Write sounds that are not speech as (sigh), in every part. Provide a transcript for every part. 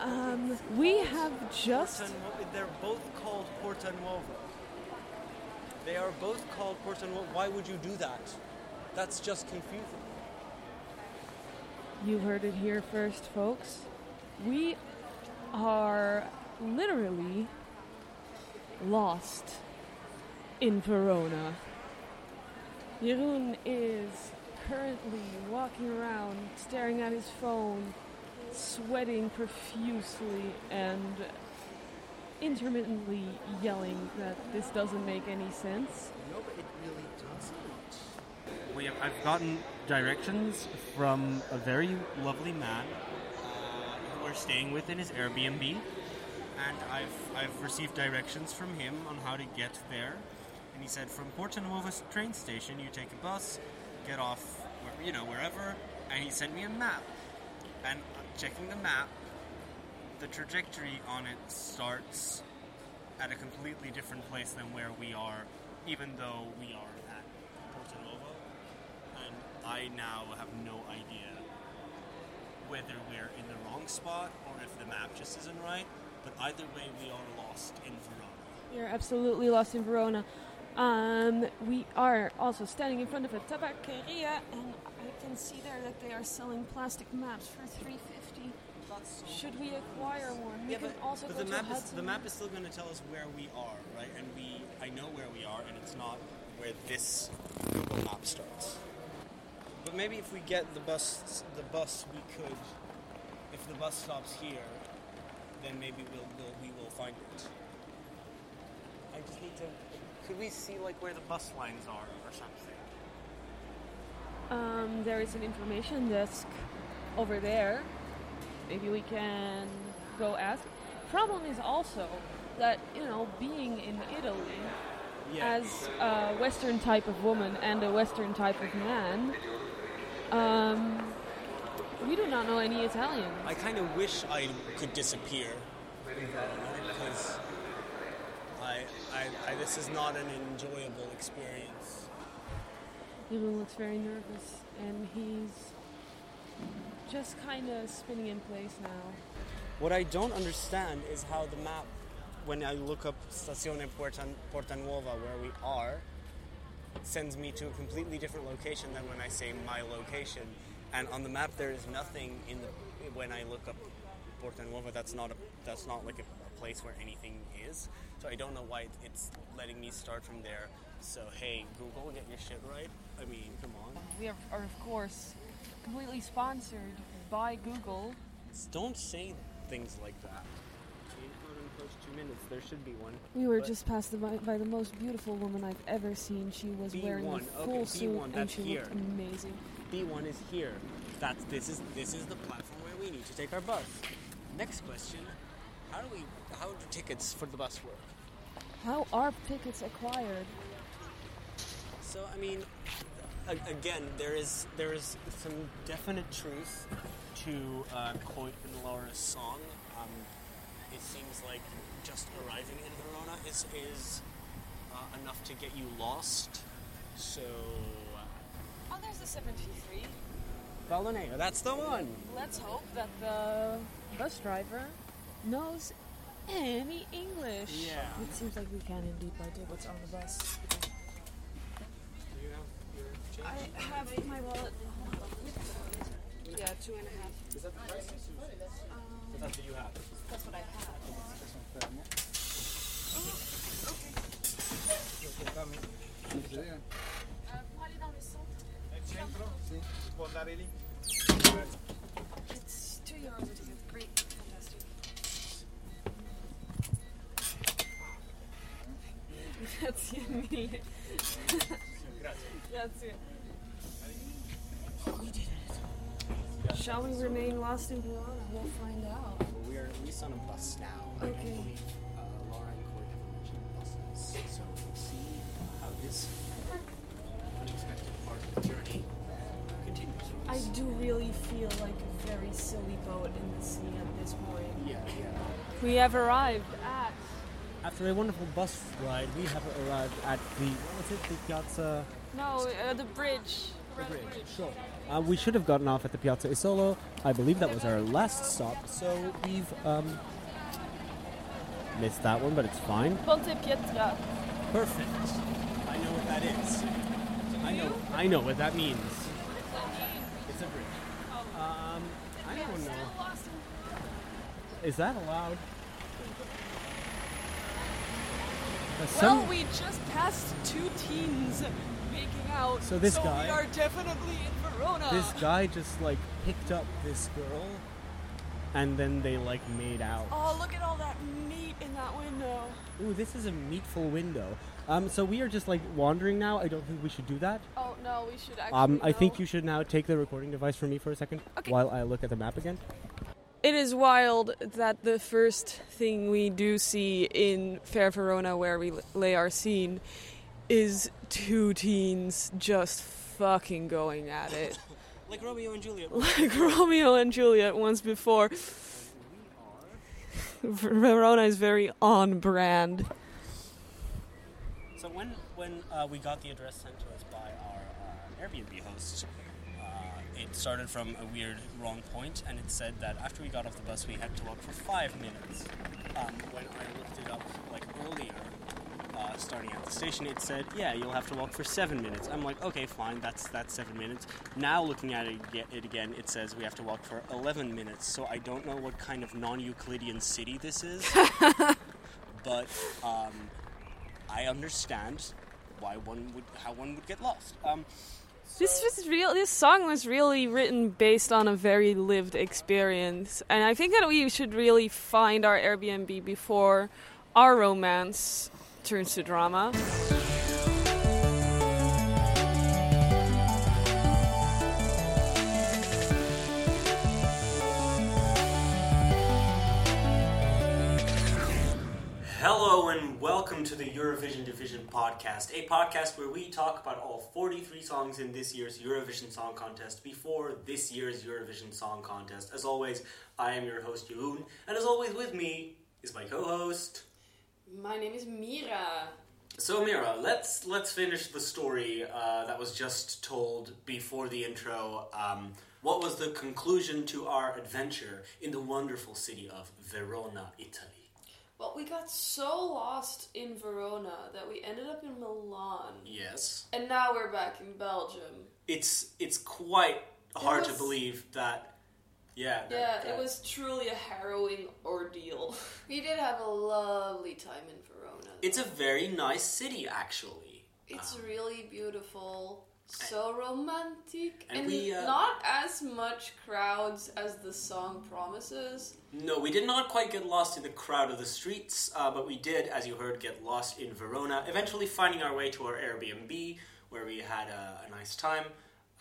Um, we have just. Porta they're both called Porta Nuova. They are both called Porta Nuova. Why would you do that? That's just confusing. You heard it here first, folks. We are literally lost in Verona. Jeroen is currently walking around, staring at his phone, sweating profusely, and intermittently yelling that this doesn't make any sense. No, but it really doesn't. We have, I've gotten directions from a very lovely man uh, who we're staying with in his Airbnb, and I've I've received directions from him on how to get there. And he said from Porta Nuova train station, you take a bus, get off, you know, wherever, and he sent me a map. And checking the map, the trajectory on it starts at a completely different place than where we are, even though we are at Porta Nuova. And I now have no idea whether we're in the wrong spot or if the map just isn't right. But either way, we are lost in Verona. You're absolutely lost in Verona. Um, we are also standing in front of a tabacceria, and can see there that they are selling plastic maps for 350. Should we acquire one? We Yeah, can but, also but go the to map is the map is still going to tell us where we are, right? And we I know where we are, and it's not where this Google map starts. But maybe if we get the bus, the bus we could. If the bus stops here, then maybe we'll, we'll we will find it. I just need to. Could we see like where the bus lines are or something? Um, there is an information desk over there. Maybe we can go ask. Problem is also that you know, being in Italy, as a Western type of woman and a Western type of man, um, we do not know any Italian. I kind of wish I could disappear because I, I, I, this is not an enjoyable experience. Jeroen looks very nervous, and he's just kind of spinning in place now. What I don't understand is how the map, when I look up Stazione Porta, Porta Nuova, where we are, sends me to a completely different location than when I say my location. And on the map, there is nothing in the when I look up Porta Nuova. That's not a that's not like a, a place where anything is. So I don't know why it- it's letting me start from there. So hey, Google, get your shit right. I mean, come on. We are, are of course, completely sponsored by Google. Don't say things like that. Change mode in two minutes. There should be one. We were But- just passed the, by, by the most beautiful woman I've ever seen. She was wearing a B1, full okay, suit B1, and she here. looked amazing. B1 is here. That's this is this is the platform where we need to take our bus. Next question: How do we? How do tickets for the bus work? How are tickets acquired? So I mean, again, there is there is some definite truth to uh, Koit and Laura's song. Um, it seems like just arriving in Verona is is uh, enough to get you lost. So. Oh, there's the 723. Valoneo, that's the one. Let's hope that the bus driver knows any English. Yeah. It seems like we can indeed buy tickets on the bus. Do you have your change? I have my wallet. Yeah, two and a half. Is that the price? Um, that's what you have. That's what I have. Euh, pour aller dans le centre, it's two euros a ticket. Great, fantastic. Grazie mille. Grazie. We did it. Shall we remain lost in Verona? We'll find out. Well, we are at least on a bus now. I Okay. believe uh, Laura and Koit have mentioned buses. So we'll see how this unexpected part of the journey continues. I do really feel like a very silly boat in the sea at this point. Yeah, yeah. We have arrived. After a wonderful bus ride, we have arrived at the what was it? The Piazza No, uh, the bridge. the bridge. Sure. Uh, we should have gotten off at the Piazza Isolo. I believe that was our last stop, so we've um, missed that one, but it's fine. Ponte Pietra. Perfect. I know what that is. I know. I know what that means. It's a bridge. Um, I don't know. Is that allowed? Uh, some- Well, we just passed two teens making out. So this so guy- we are definitely in Verona. this guy just like picked up this girl, and then they like made out. Oh, look at all that meat in that window. Ooh, this is a meatful window. Um, so we are just like wandering now. I don't think we should do that. Oh no, we should actually. Um, I think you should now take the recording device from me for a second Okay. while I look at the map again. It is wild that the first thing we do see in Fair Verona, where we lay our scene, is two teens just fucking going at it. (laughs) Like Romeo and Juliet. (laughs) like Romeo and Juliet once before. Verona is very on brand. So when when uh, we got the address sent to us by our uh, Airbnb host, it started from a weird wrong point, and it said that after we got off the bus, we had to walk for five minutes. Um, when I looked it up like earlier, uh, starting at the station, it said, "Yeah, you'll have to walk for seven minutes." I'm like, "Okay, fine, that's that's seven minutes." Now looking at it, it again, it says we have to walk for eleven minutes. So I don't know what kind of non-Euclidean city this is, (laughs) but. Um, I understand why one would how one would get lost. Um, This was real. This song was really written based on a very lived experience, and I think that we should really find our Airbnb before our romance turns to drama. Hello and welcome to the Eurovision Division podcast, a podcast where we talk about all 43 songs in this year's Eurovision Song Contest before this year's Eurovision Song Contest. As always, I am your host Jeroen, and as always with me is my co-host. My name is Mira. So Mira, let's let's finish the story uh, that was just told before the intro. Um, what was the conclusion to our adventure in the wonderful city of Verona, Italy? Well, we got so lost in Verona that we ended up in Milan, Yes. and now we're back in Belgium. it's it's quite hard to was- believe that yeah that- Yeah, that- it was truly a harrowing ordeal. (laughs) We did have a lovely time in Verona. it's a very nice city actually It's Um, really beautiful, so romantic, and and, we, uh, not as much crowds as the song promises. No we did not quite get lost in the crowd of the streets uh, but we did as you heard get lost in verona eventually finding our way to our airbnb where we had a, a nice time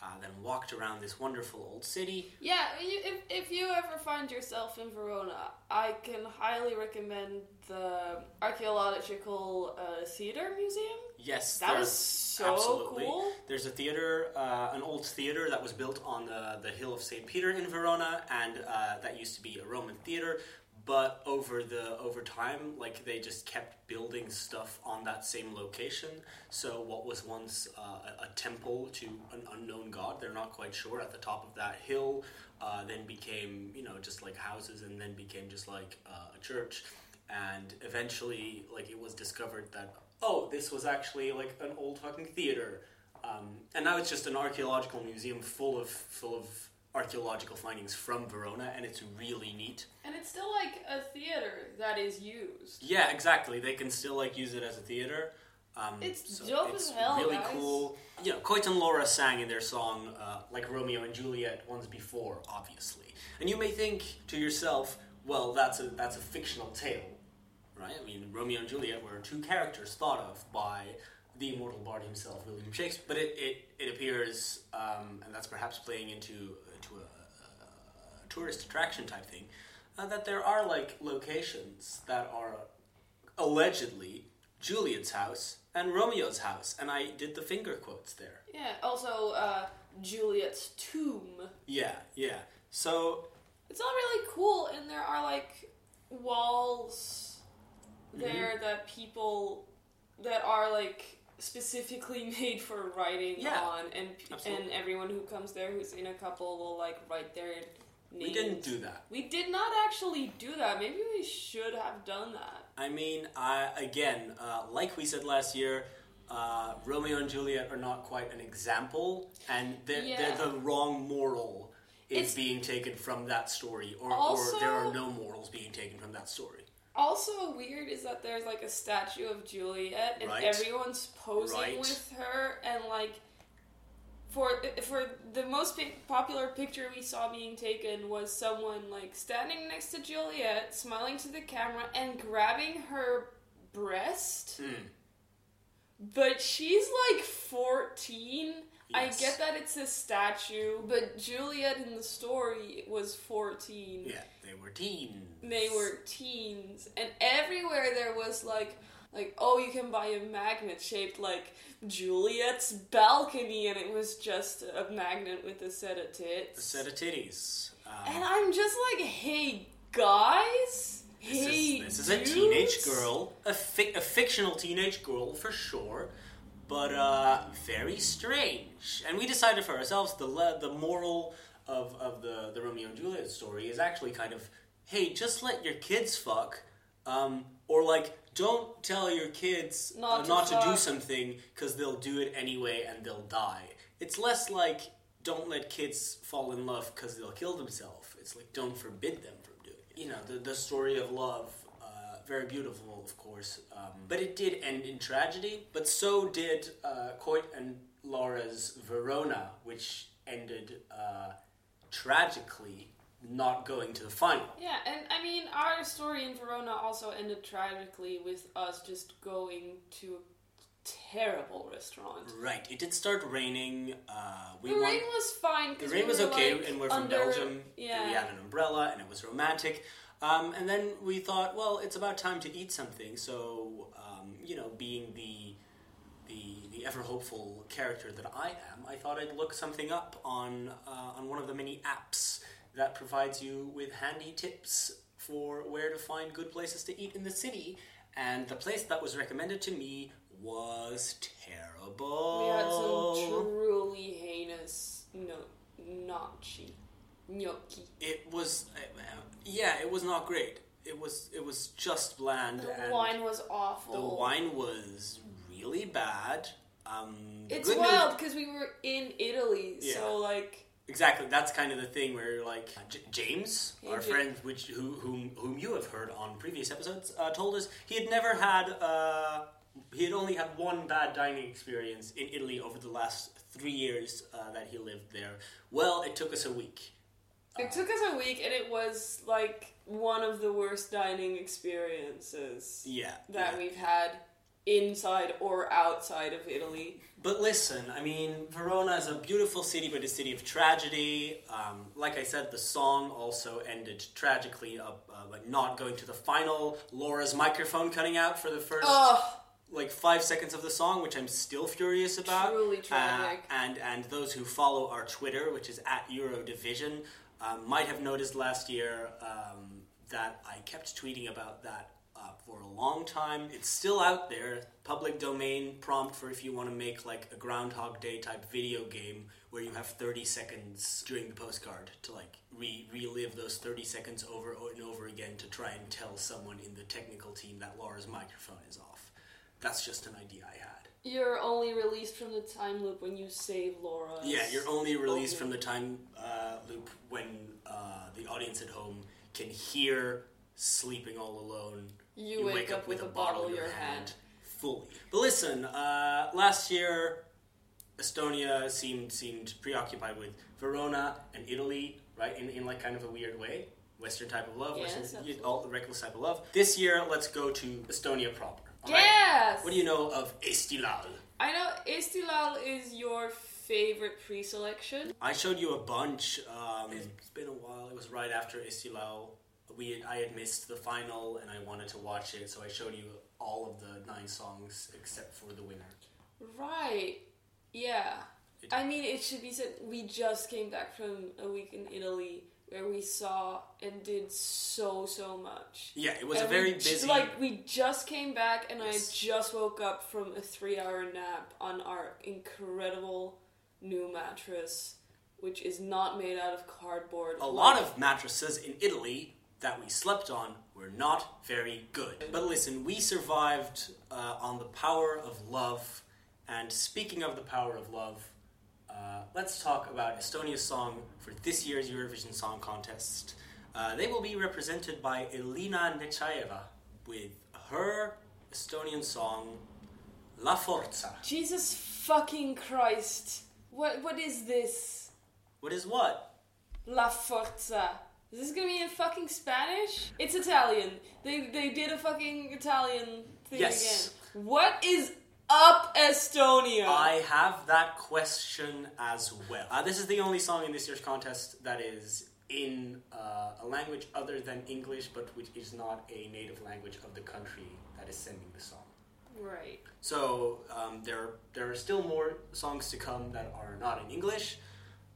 uh, then walked around this wonderful old city. Yeah, mean, if, if you ever find yourself in Verona, I can highly recommend the Archaeological uh, Theater Museum. yes That was so absolutely. cool. There's a theater, uh, an old theater that was built on the, the hill of St. Peter in Verona, and uh, that used to be a Roman theater. But over the over time, like they just kept building stuff on that same location. So what was once uh, a, a temple to an unknown god, they're not quite sure, at the top of that hill, uh, then became you know just like houses, and then became just like uh, a church. And eventually, like it was discovered that oh, this was actually like an old fucking theater. Um, and now it's just an archaeological museum full of full of archaeological findings from Verona, and it's really neat. And it's still like a theater that is used. Yeah, exactly. They can still like use it as a theater. Um, It's so dope it's as hell, really guys. cool. You know, Koit and Laura sang in their song uh, like Romeo and Juliet once before, obviously. And you may think to yourself, well, that's a that's a fictional tale, right? I mean, Romeo and Juliet were two characters thought of by the immortal bard himself, William Shakespeare. But it it, it appears, um, and that's perhaps playing into into a, a, tourist attraction type thing, uh, that there are like locations that are allegedly Juliet's house and Romeo's house, and I did the finger quotes there. Yeah, also uh, Juliet's tomb. Yeah, yeah. So It's all really cool, and there are like walls. There that people that are like specifically (laughs) made for writing Yeah, on, and and everyone who comes there who's in a couple will like write their names. We didn't do that. We did not actually do that. Maybe we should have done that. I mean, I again, uh, like we said last year, uh, Romeo and Juliet are not quite an example, and they're, Yeah. they're the wrong moral is It's- being taken from that story, or, Also- or there are no morals being taken from that story. Also weird is that there's like a statue of Juliet and Right. everyone's posing Right. with her and like for for the most popular picture we saw being taken was someone like standing next to Juliet, smiling to the camera and grabbing her breast. Hmm. But she's like 14. I get that it's a statue, but Juliet in the story was 14 Yeah, they were teens. they were teens and everywhere there was like like oh you can buy a magnet shaped like juliet's balcony and it was just a magnet with a set of tits. a set of titties. Um, and i'm just like hey guys This hey is, this is a teenage girl, a, fi- a fictional teenage girl for sure, but uh, very strange. And we decided for ourselves the le- the moral of, of the, the Romeo and Juliet story is actually kind of, hey, just let your kids fuck, um, or like don't tell your kids Not uh, to not to do something because they'll do it anyway and they'll die. It's less like don't let kids fall in love because they'll kill themselves. It's like don't forbid them from doing it. You know, the, the story of love, uh, very beautiful, of course, um, but it did end in tragedy. But so did uh, Koit and Laura's Verona, which ended uh, tragically, not going to the final. yeah and i mean our story in verona also ended tragically with us just going to a terrible restaurant Right. It did start raining. Uh, we the rain was fine The rain we was okay, like, and we're from under- Belgium. yeah And we had an umbrella, and it was romantic. Um, and then we thought, well, it's about time to eat something. So, um, you know, being the the the ever hopeful character that I am, I thought I'd look something up on uh, on one of the many apps that provides you with handy tips for where to find good places to eat in the city. And the place that was recommended to me was terrible. We had some truly heinous no gnocchi. Gnocchi. It was, uh, yeah, it was not great. It was, it was just bland. The wine was awful. The wine was really bad. Um, It's wild because we were in Italy, Yeah. so like Exactly. That's kind of the thing where like J- James, Hey, our Ja- friend, which who, whom whom you have heard on previous episodes, uh, told us he had never had. Uh, he had only had one bad dining experience in Italy over the last three years uh, that he lived there. Well, it took us a week. It took us a week, and it was like one of the worst dining experiences Yeah. that yeah. we've had inside or outside of Italy. But listen, I mean, Verona is a beautiful city, but a city of tragedy. Um, like I said, the song also ended tragically, uh, uh, like not going to the final. Laura's microphone cutting out for the first Oh, like five seconds of the song, which I'm still furious about. Truly Uh, tragic. and and those who follow our Twitter, which is at Eurodivision, um, might have noticed last year um, that I kept tweeting about that uh, for a long time. It's still out there, public domain prompt for if you want to make like a Groundhog Day type video game where you have 30 seconds during the postcard to like re- relive those 30 seconds over and over again to try and tell someone in the technical team that Laura's microphone is off. That's just an idea I had. you're only released from the time loop when you save Laura. Yeah, you're only released Okay. from the time uh, loop when uh, the audience at home can hear sleeping all alone. You, wake, up, with a bottle in your hand. fully. But listen, uh, last year Estonia seemed seemed preoccupied with Verona and Italy, right? In, in like kind of a weird way. Western type of love, Yes, Western, absolutely. all the reckless type of love. This year, let's go to Estonia proper. all right? Yes. What do you know of Eesti Laul? I know Eesti Laul is your favorite pre-selection. I showed you a bunch. Um, it's been a while. It was right after Eesti Laul. We I had missed the final and I wanted to watch it, so I showed you all of the nine songs except for the winner. Right. Yeah. It- I mean, it should be said we just came back from a week in Italy where we saw and did so so much. Yeah, it was And a very busy. Like we just came back, and Yes. I just woke up from a three-hour nap on our incredible new mattress, which is not made out of cardboard. a lot of mattresses in Italy that we slept on were not very good. But listen, we survived uh, on the power of love. And speaking of the power of love, uh, let's talk about Estonia's song for this year's Eurovision Song Contest. Uh, they will be represented by Elina Nechaeva with her Estonian song La Forza. Jesus fucking Christ! What what is this? What is what? La Forza. Is this gonna be in fucking Spanish? It's Italian. They they did a fucking Italian thing Yes. again. What is up, Estonia? I have that question as well. Uh, this is the only song in this year's contest that is in uh, a language other than English, but which is not a native language of the country that is sending the song. Right. So um, there, there are still more songs to come that are not in English,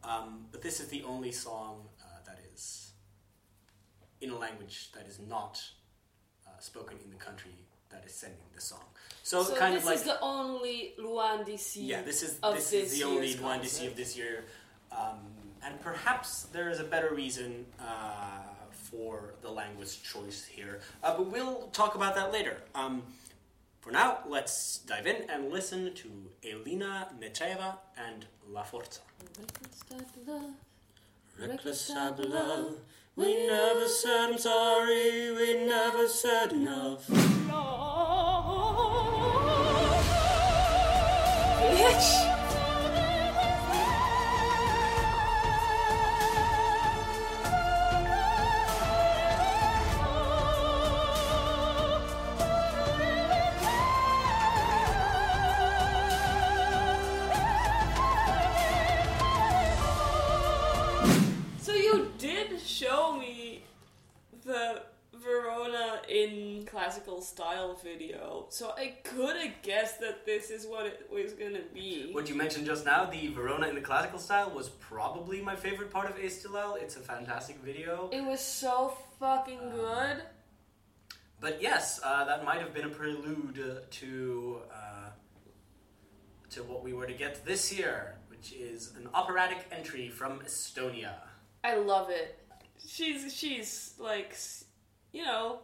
um, but this is the only song uh, that is in a language that is not uh, spoken in the country that is sending the song. So, So kind of like is the only Luandisi. yeah, this is this, this is the only one of this year, um, and perhaps there is a better reason uh, for the language choice here. Uh, but we'll talk about that later. For now, let's dive in and listen to Elina Nechaeva and La Forza. Reckless type of love. We never said I'm sorry. We never said enough. Bitch! Video, so I could have guessed that this is what it was gonna be. What you mentioned just now, the Verona in the classical style, was probably my favorite part of Eesti Laul. It's a fantastic video. It was so fucking good. But yes, uh, that might have been a prelude to uh, to what we were to get this year, which is an operatic entry from Estonia. I love it. She's she's like, you know,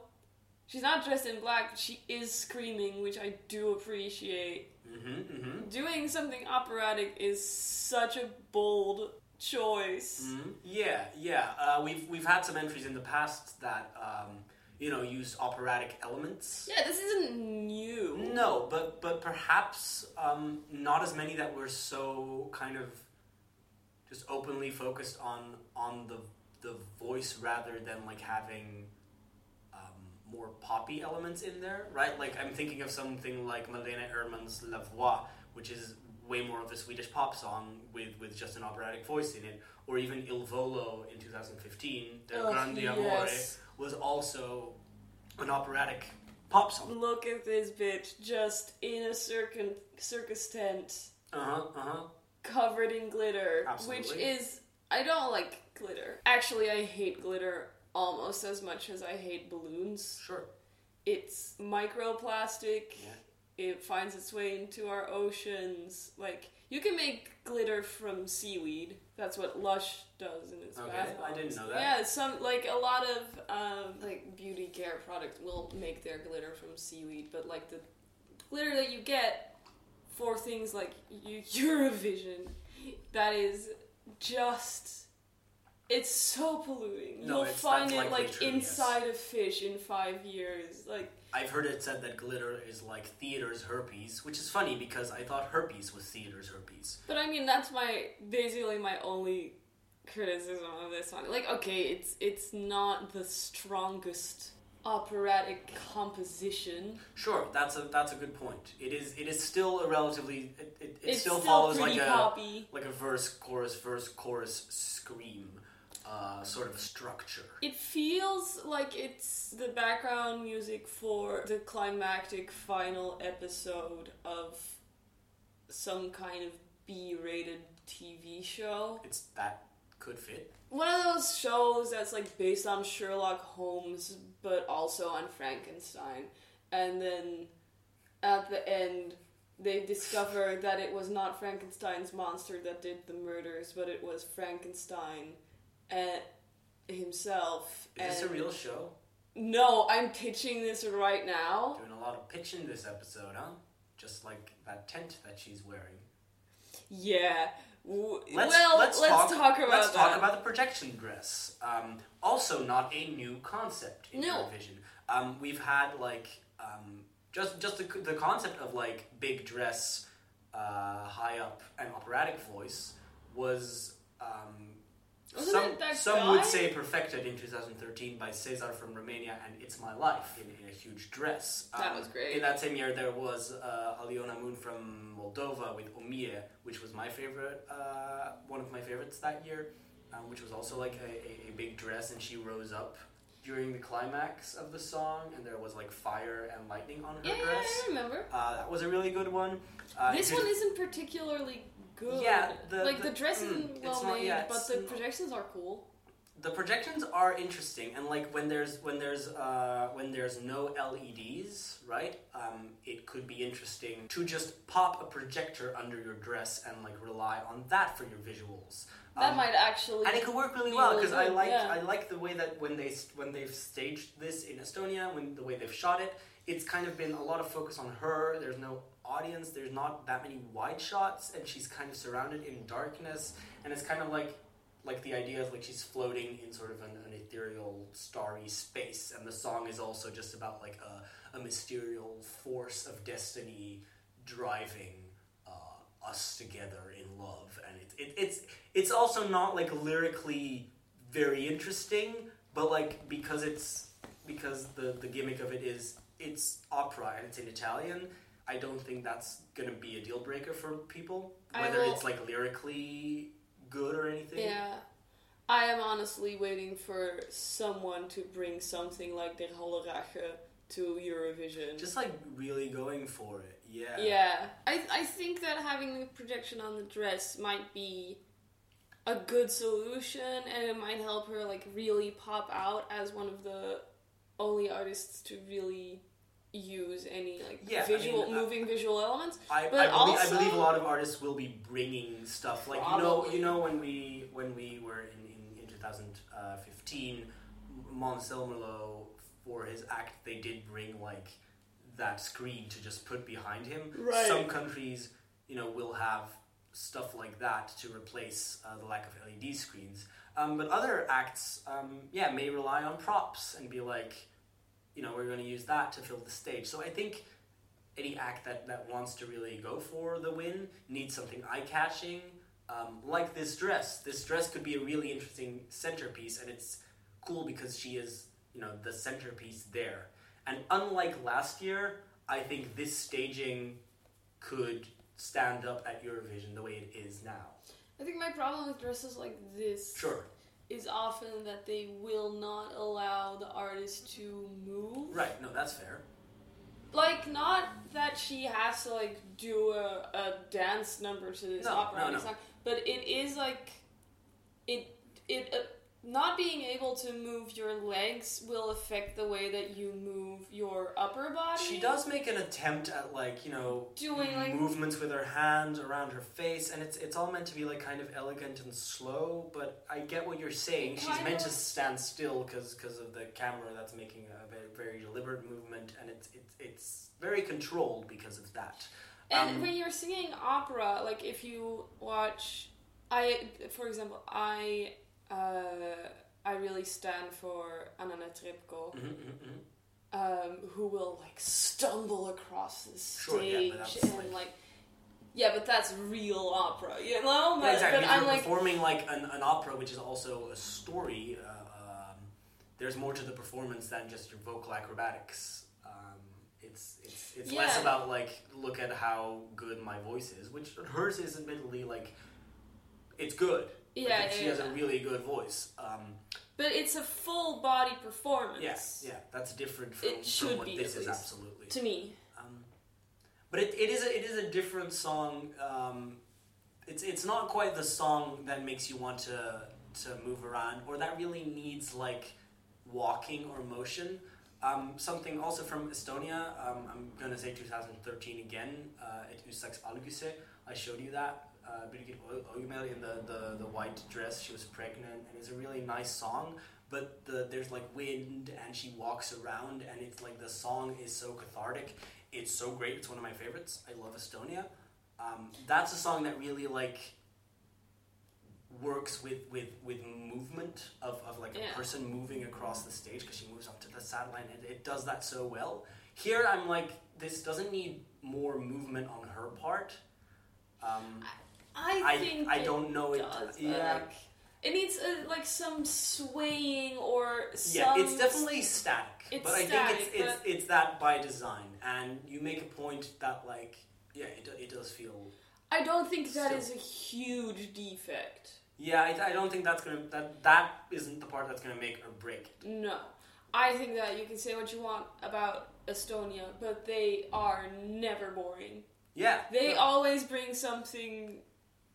she's not dressed in black, but she is screaming, which I do appreciate. hmm hmm Doing something operatic is such a bold choice. hmm Yeah, yeah. Uh, we've we've had some entries in the past that um, you know used operatic elements. Yeah, this isn't new. No, but but perhaps um, not as many that were so kind of just openly focused on on the the voice rather than like having more poppy elements in there, right? Like I'm thinking of something like Malena Ernman's La Voix, which is way more of a Swedish pop song with with just an operatic voice in it, or even Il Volo in 2015, Del Ugh, Grande Amore was also an operatic pop song. Look at this bitch just in a circus circus tent Uh huh. Uh huh. covered in glitter, which is I don't like glitter. Actually, I hate glitter almost as much as I hate balloons. Sure. It's microplastic. Yeah. It finds its way into our oceans. Like you can make glitter from seaweed. That's what Lush does in its Okay, bath I didn't bombs. know that. Yeah, some like a lot of um, like beauty care products will make their glitter from seaweed, but like the glitter that you get for things like (laughs) Eurovision, that is just. It's so polluting. No, You'll it's- find that's it likely like true, yes. inside a fish in five years. Like I've heard it said that glitter is like theater's herpes, which is funny because I thought herpes was theater's herpes. But I mean, that's my basically my only criticism of this song. Like, okay, it's it's not the strongest operatic composition. Sure, that's a that's a good point. It is it is still a relatively it, it, it it's still, follows like pretty a poppy. like a verse chorus verse chorus scream uh, sort of a structure. It feels like it's the background music for the climactic final episode of some kind of B-rated TV show. It's that could fit. one of those shows that's like based on Sherlock Holmes, but also on Frankenstein, and then at the end they discover that it was not Frankenstein's monster that did the murders, but it was Frankenstein and himself. Is this a real show? No, I'm pitching this right now. Doing a lot of pitching this episode, huh? Just like that tent that she's wearing. Yeah. W- Let's, well, let's, let's, talk, about let's that. talk about the projection dress. Um, also, not a new concept in No. Eurovision. Um, we've had like um, just just the, the concept of like big dress, uh, high up, and operatic voice was. Um, Wasn't some some guy? would say perfected in 2013 by Cezar from Romania and It's My Life in, in a huge dress. That Um, was great. In that same year, there was uh, Aliona Moon from Moldova with O mie, which was my favorite, uh, one of my favorites that year, um, which was also like a, a, a big dress, and she rose up during the climax of the song, and there was like fire and lightning on her yeah, yeah, dress. I remember. Uh, that was a really good one. Uh, this one isn't particularly good. Yeah, the- like the, the- dress mm, isn't it's well not- made, yeah, but the not- projections are cool. The projections are interesting and like when there's when there's uh, when there's no LEDs right um, it could be interesting to just pop a projector under your dress and like rely on that for your visuals That Um, might actually. and it could work really be well really because I like yeah. I like the way that when they when they've staged this in Estonia, when the way they've shot it, it's kind of been a lot of focus on her. There's no audience. There's not that many wide shots, and she's kind of surrounded in darkness, and it's kind of like like the idea of like she's floating in sort of an, an ethereal, starry space, and the song is also just about like a, a mysterious force of destiny driving uh, us together in love, and it, it, it's it's also not like lyrically very interesting, but like because it's because the the gimmick of it is it's opera and it's in Italian. I don't think that's gonna be a deal breaker for people, whether will- it's like lyrically good or anything. Yeah. I am honestly waiting for someone to bring something like Der Hölle Rache to Eurovision. Just like really going for it. Yeah. yeah. I, I think that having the projection on the dress might be a good solution and it might help her like really pop out as one of the only artists to really use any like Yeah, I visual mean, uh, moving visual elements. I, But I, believe, also- I believe a lot of artists will be bringing stuff like you know you know when we when we were in in, in 2015 Måns Zelmerlöw for his act they did bring like that screen to just put behind him Right. some countries you know will have stuff like that to replace uh, the lack of LED screens um, but other acts um, yeah may rely on props and be like you know we're going to use that to fill the stage so I think any act that, that wants to really go for the win needs something eye catching, um, like this dress. This dress could be a really interesting centerpiece, and it's cool because she is, you know, the centerpiece there. And unlike last year, I think this staging could stand up at Eurovision the way it is now. I think my problem with dresses like this Sure. Is often that they will not allow the artist to move. Right, no, that's fair. Like, not that she has to like do a, a dance number to this No, opera no, no. song, but it is like it it uh, not being able to move your legs will affect the way that you move your upper body. She does make an attempt at like you know Doing, like- movements with her hands around her face, and it's it's all meant to be like kind of elegant and slow. But I get what you're saying. She's meant to stand still because of the camera that's making a very, very deliberate movement, and it's it's it's very controlled because of that. And Um, when you're singing opera, like if you watch, I, for example, I, uh, I really stand for Anna Netrebko, mhm, mhm, mhm. um, who will like stumble across the Sure, yeah, stage and like- yeah, but that's real opera, you know. But, Yeah, exactly. but if I'm like, performing like an, an opera, which is also a story. Uh, um, there's more to the performance than just your vocal acrobatics. Um, it's it's it's less about like look at how good my voice is, which hers is admittedly like it's good. Like, Yeah, she yeah, has a really good voice. Um, but it's a full body performance. yes, yeah, that's different from, It from what be, this is absolutely. To me, Um, but it, it is a, it is a different song. Um, it's it's not quite the song that makes you want to to move around or that really needs like walking or motion. Um, something also from Estonia, um, I'm gonna say 2013 again, uh, Et Uus Saaks Alguse. I showed you that. Uh, Birgit Õigemeel in the, the, the white dress, she was pregnant, and it's a really nice song. But the, there's like wind, and she walks around, and it's like the song is so cathartic. It's so great. It's one of my favorites. I love Estonia. Um, that's a song that really like works with with with movement of, of like Yeah. a person moving across the stage because she moves up to the satellite and it does that so well here i'm like this doesn't need more movement on her part um, I I, think I it don't know it does, but, yeah like, it needs uh, like some swaying or some. yeah it's definitely static It's but i static, think it's, it's it's that by design and you make a point that like yeah it, it does feel I don't think that Still. is a huge defect. yeah I, I don't think that's gonna that that isn't the part that's gonna make or break it No. I think that you can say what you want about Estonia, but they are never boring. yeah They yeah. always bring something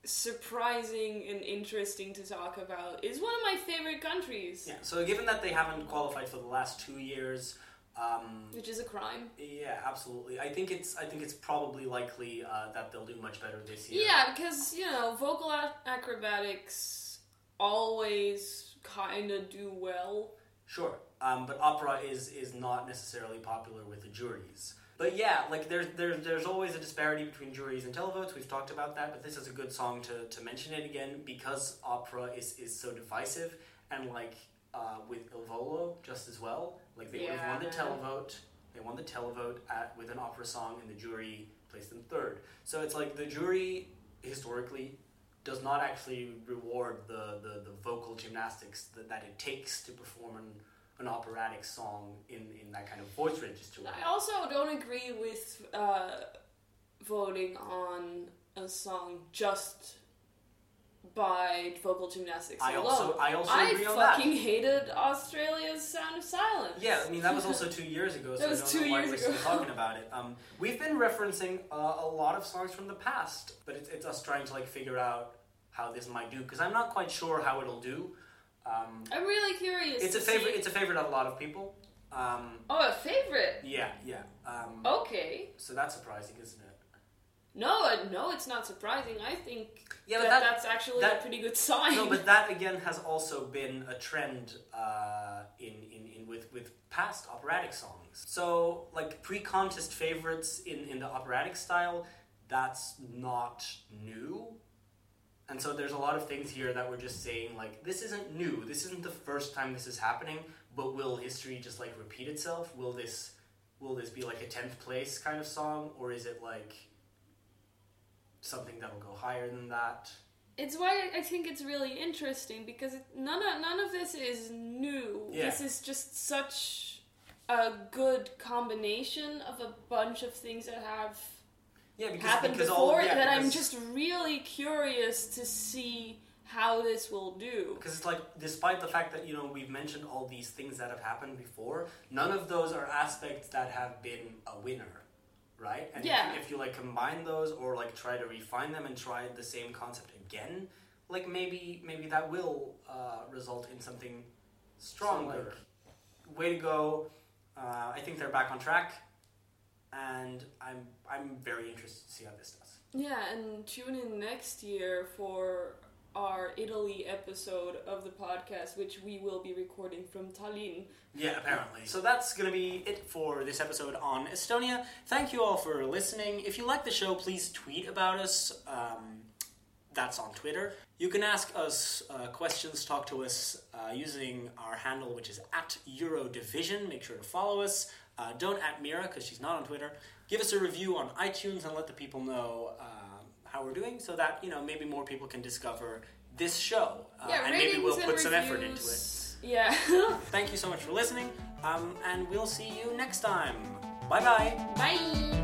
surprising and interesting to talk about. It's one of my favorite countries, Yeah. So given that they haven't qualified for the last two years, um, which is a crime. yeah, absolutely. I think it's I think it's probably likely uh, that they'll do much better this year. Yeah, because you know, vocal ac- acrobatics always kind of do well. Sure. Um, but opera is is not necessarily popular with the juries. But yeah, like there's there's there's always a disparity between juries and televotes. We've talked about that, but this is a good song to, to mention it again because opera is, is so divisive and like uh, with Il Volo just as well. Like they would have won the televote. They won the televote at, with an opera song, and the jury placed them third. So it's like the jury historically does not actually reward the, the, the vocal gymnastics that, that it takes to perform an, an operatic song in, in that kind of voice register. I also don't agree with uh, voting on a song just by vocal gymnastics I alone. also I also I agree on that. fucking hated Australia's Sound of Silence. Yeah, I mean that was also two years ago, so That was I don't two know why years we're ago. still talking about it. (laughs) Um, we've been referencing uh, a lot of songs from the past, but it's, it's us trying to like figure out how this might do because I'm not quite sure how it'll do. Um, I'm really curious. it's a favorite. see- It's a favorite of a lot of people. Um, Oh, a favorite. yeah, yeah. Um, Okay. So that's surprising, isn't it? No, uh, no, it's not surprising. I think Yeah, that, that, that's actually that- a pretty good sign. no, but (laughs) that again has also been a trend uh, in, in, in with with past operatic songs. So like pre-contest favorites in, in the operatic style, that's not new. And so there's a lot of things here that we're just saying like this isn't new. This isn't the first time this is happening. But will history just like repeat itself? Will this will this be like a tenth place kind of song, or is it like something that'll go higher than that? It's why I think it's really interesting because it, none of none of this is new. Yeah. This is just such a good combination of a bunch of things that have Yeah, because, happened because before all, yeah, that I'm just really curious to see how this will do. because it's like despite the fact that you know we've mentioned all these things that have happened before, none of those are aspects that have been a winner, right? And if- Yeah. if, you like combine those or like try to refine them and try the same concept again, like maybe maybe that will uh, result in something stronger. Way to go! Uh, I think they're back on track, and I'm I'm very interested to see how this does. Yeah, and tune in next year for our Italy episode of the podcast, which we will be recording from Tallinn. Yeah, apparently. So that's going to be it for this episode on Estonia. Thank you all for listening. If you like the show, please tweet about us. Um, that's on Twitter. You can ask us uh, questions, talk to us uh, using our handle, which is at Eurodivision. Make sure to follow us. Uh, don't at Mira because she's not on Twitter. Give us a review on iTunes and let the people know um, how we're doing, so that you know maybe more people can discover this show, uh, yeah, and maybe we'll and put some effort into it. reviews. Yeah. (laughs) Thank you so much for listening, um, and we'll see you next time. Bye bye. Bye.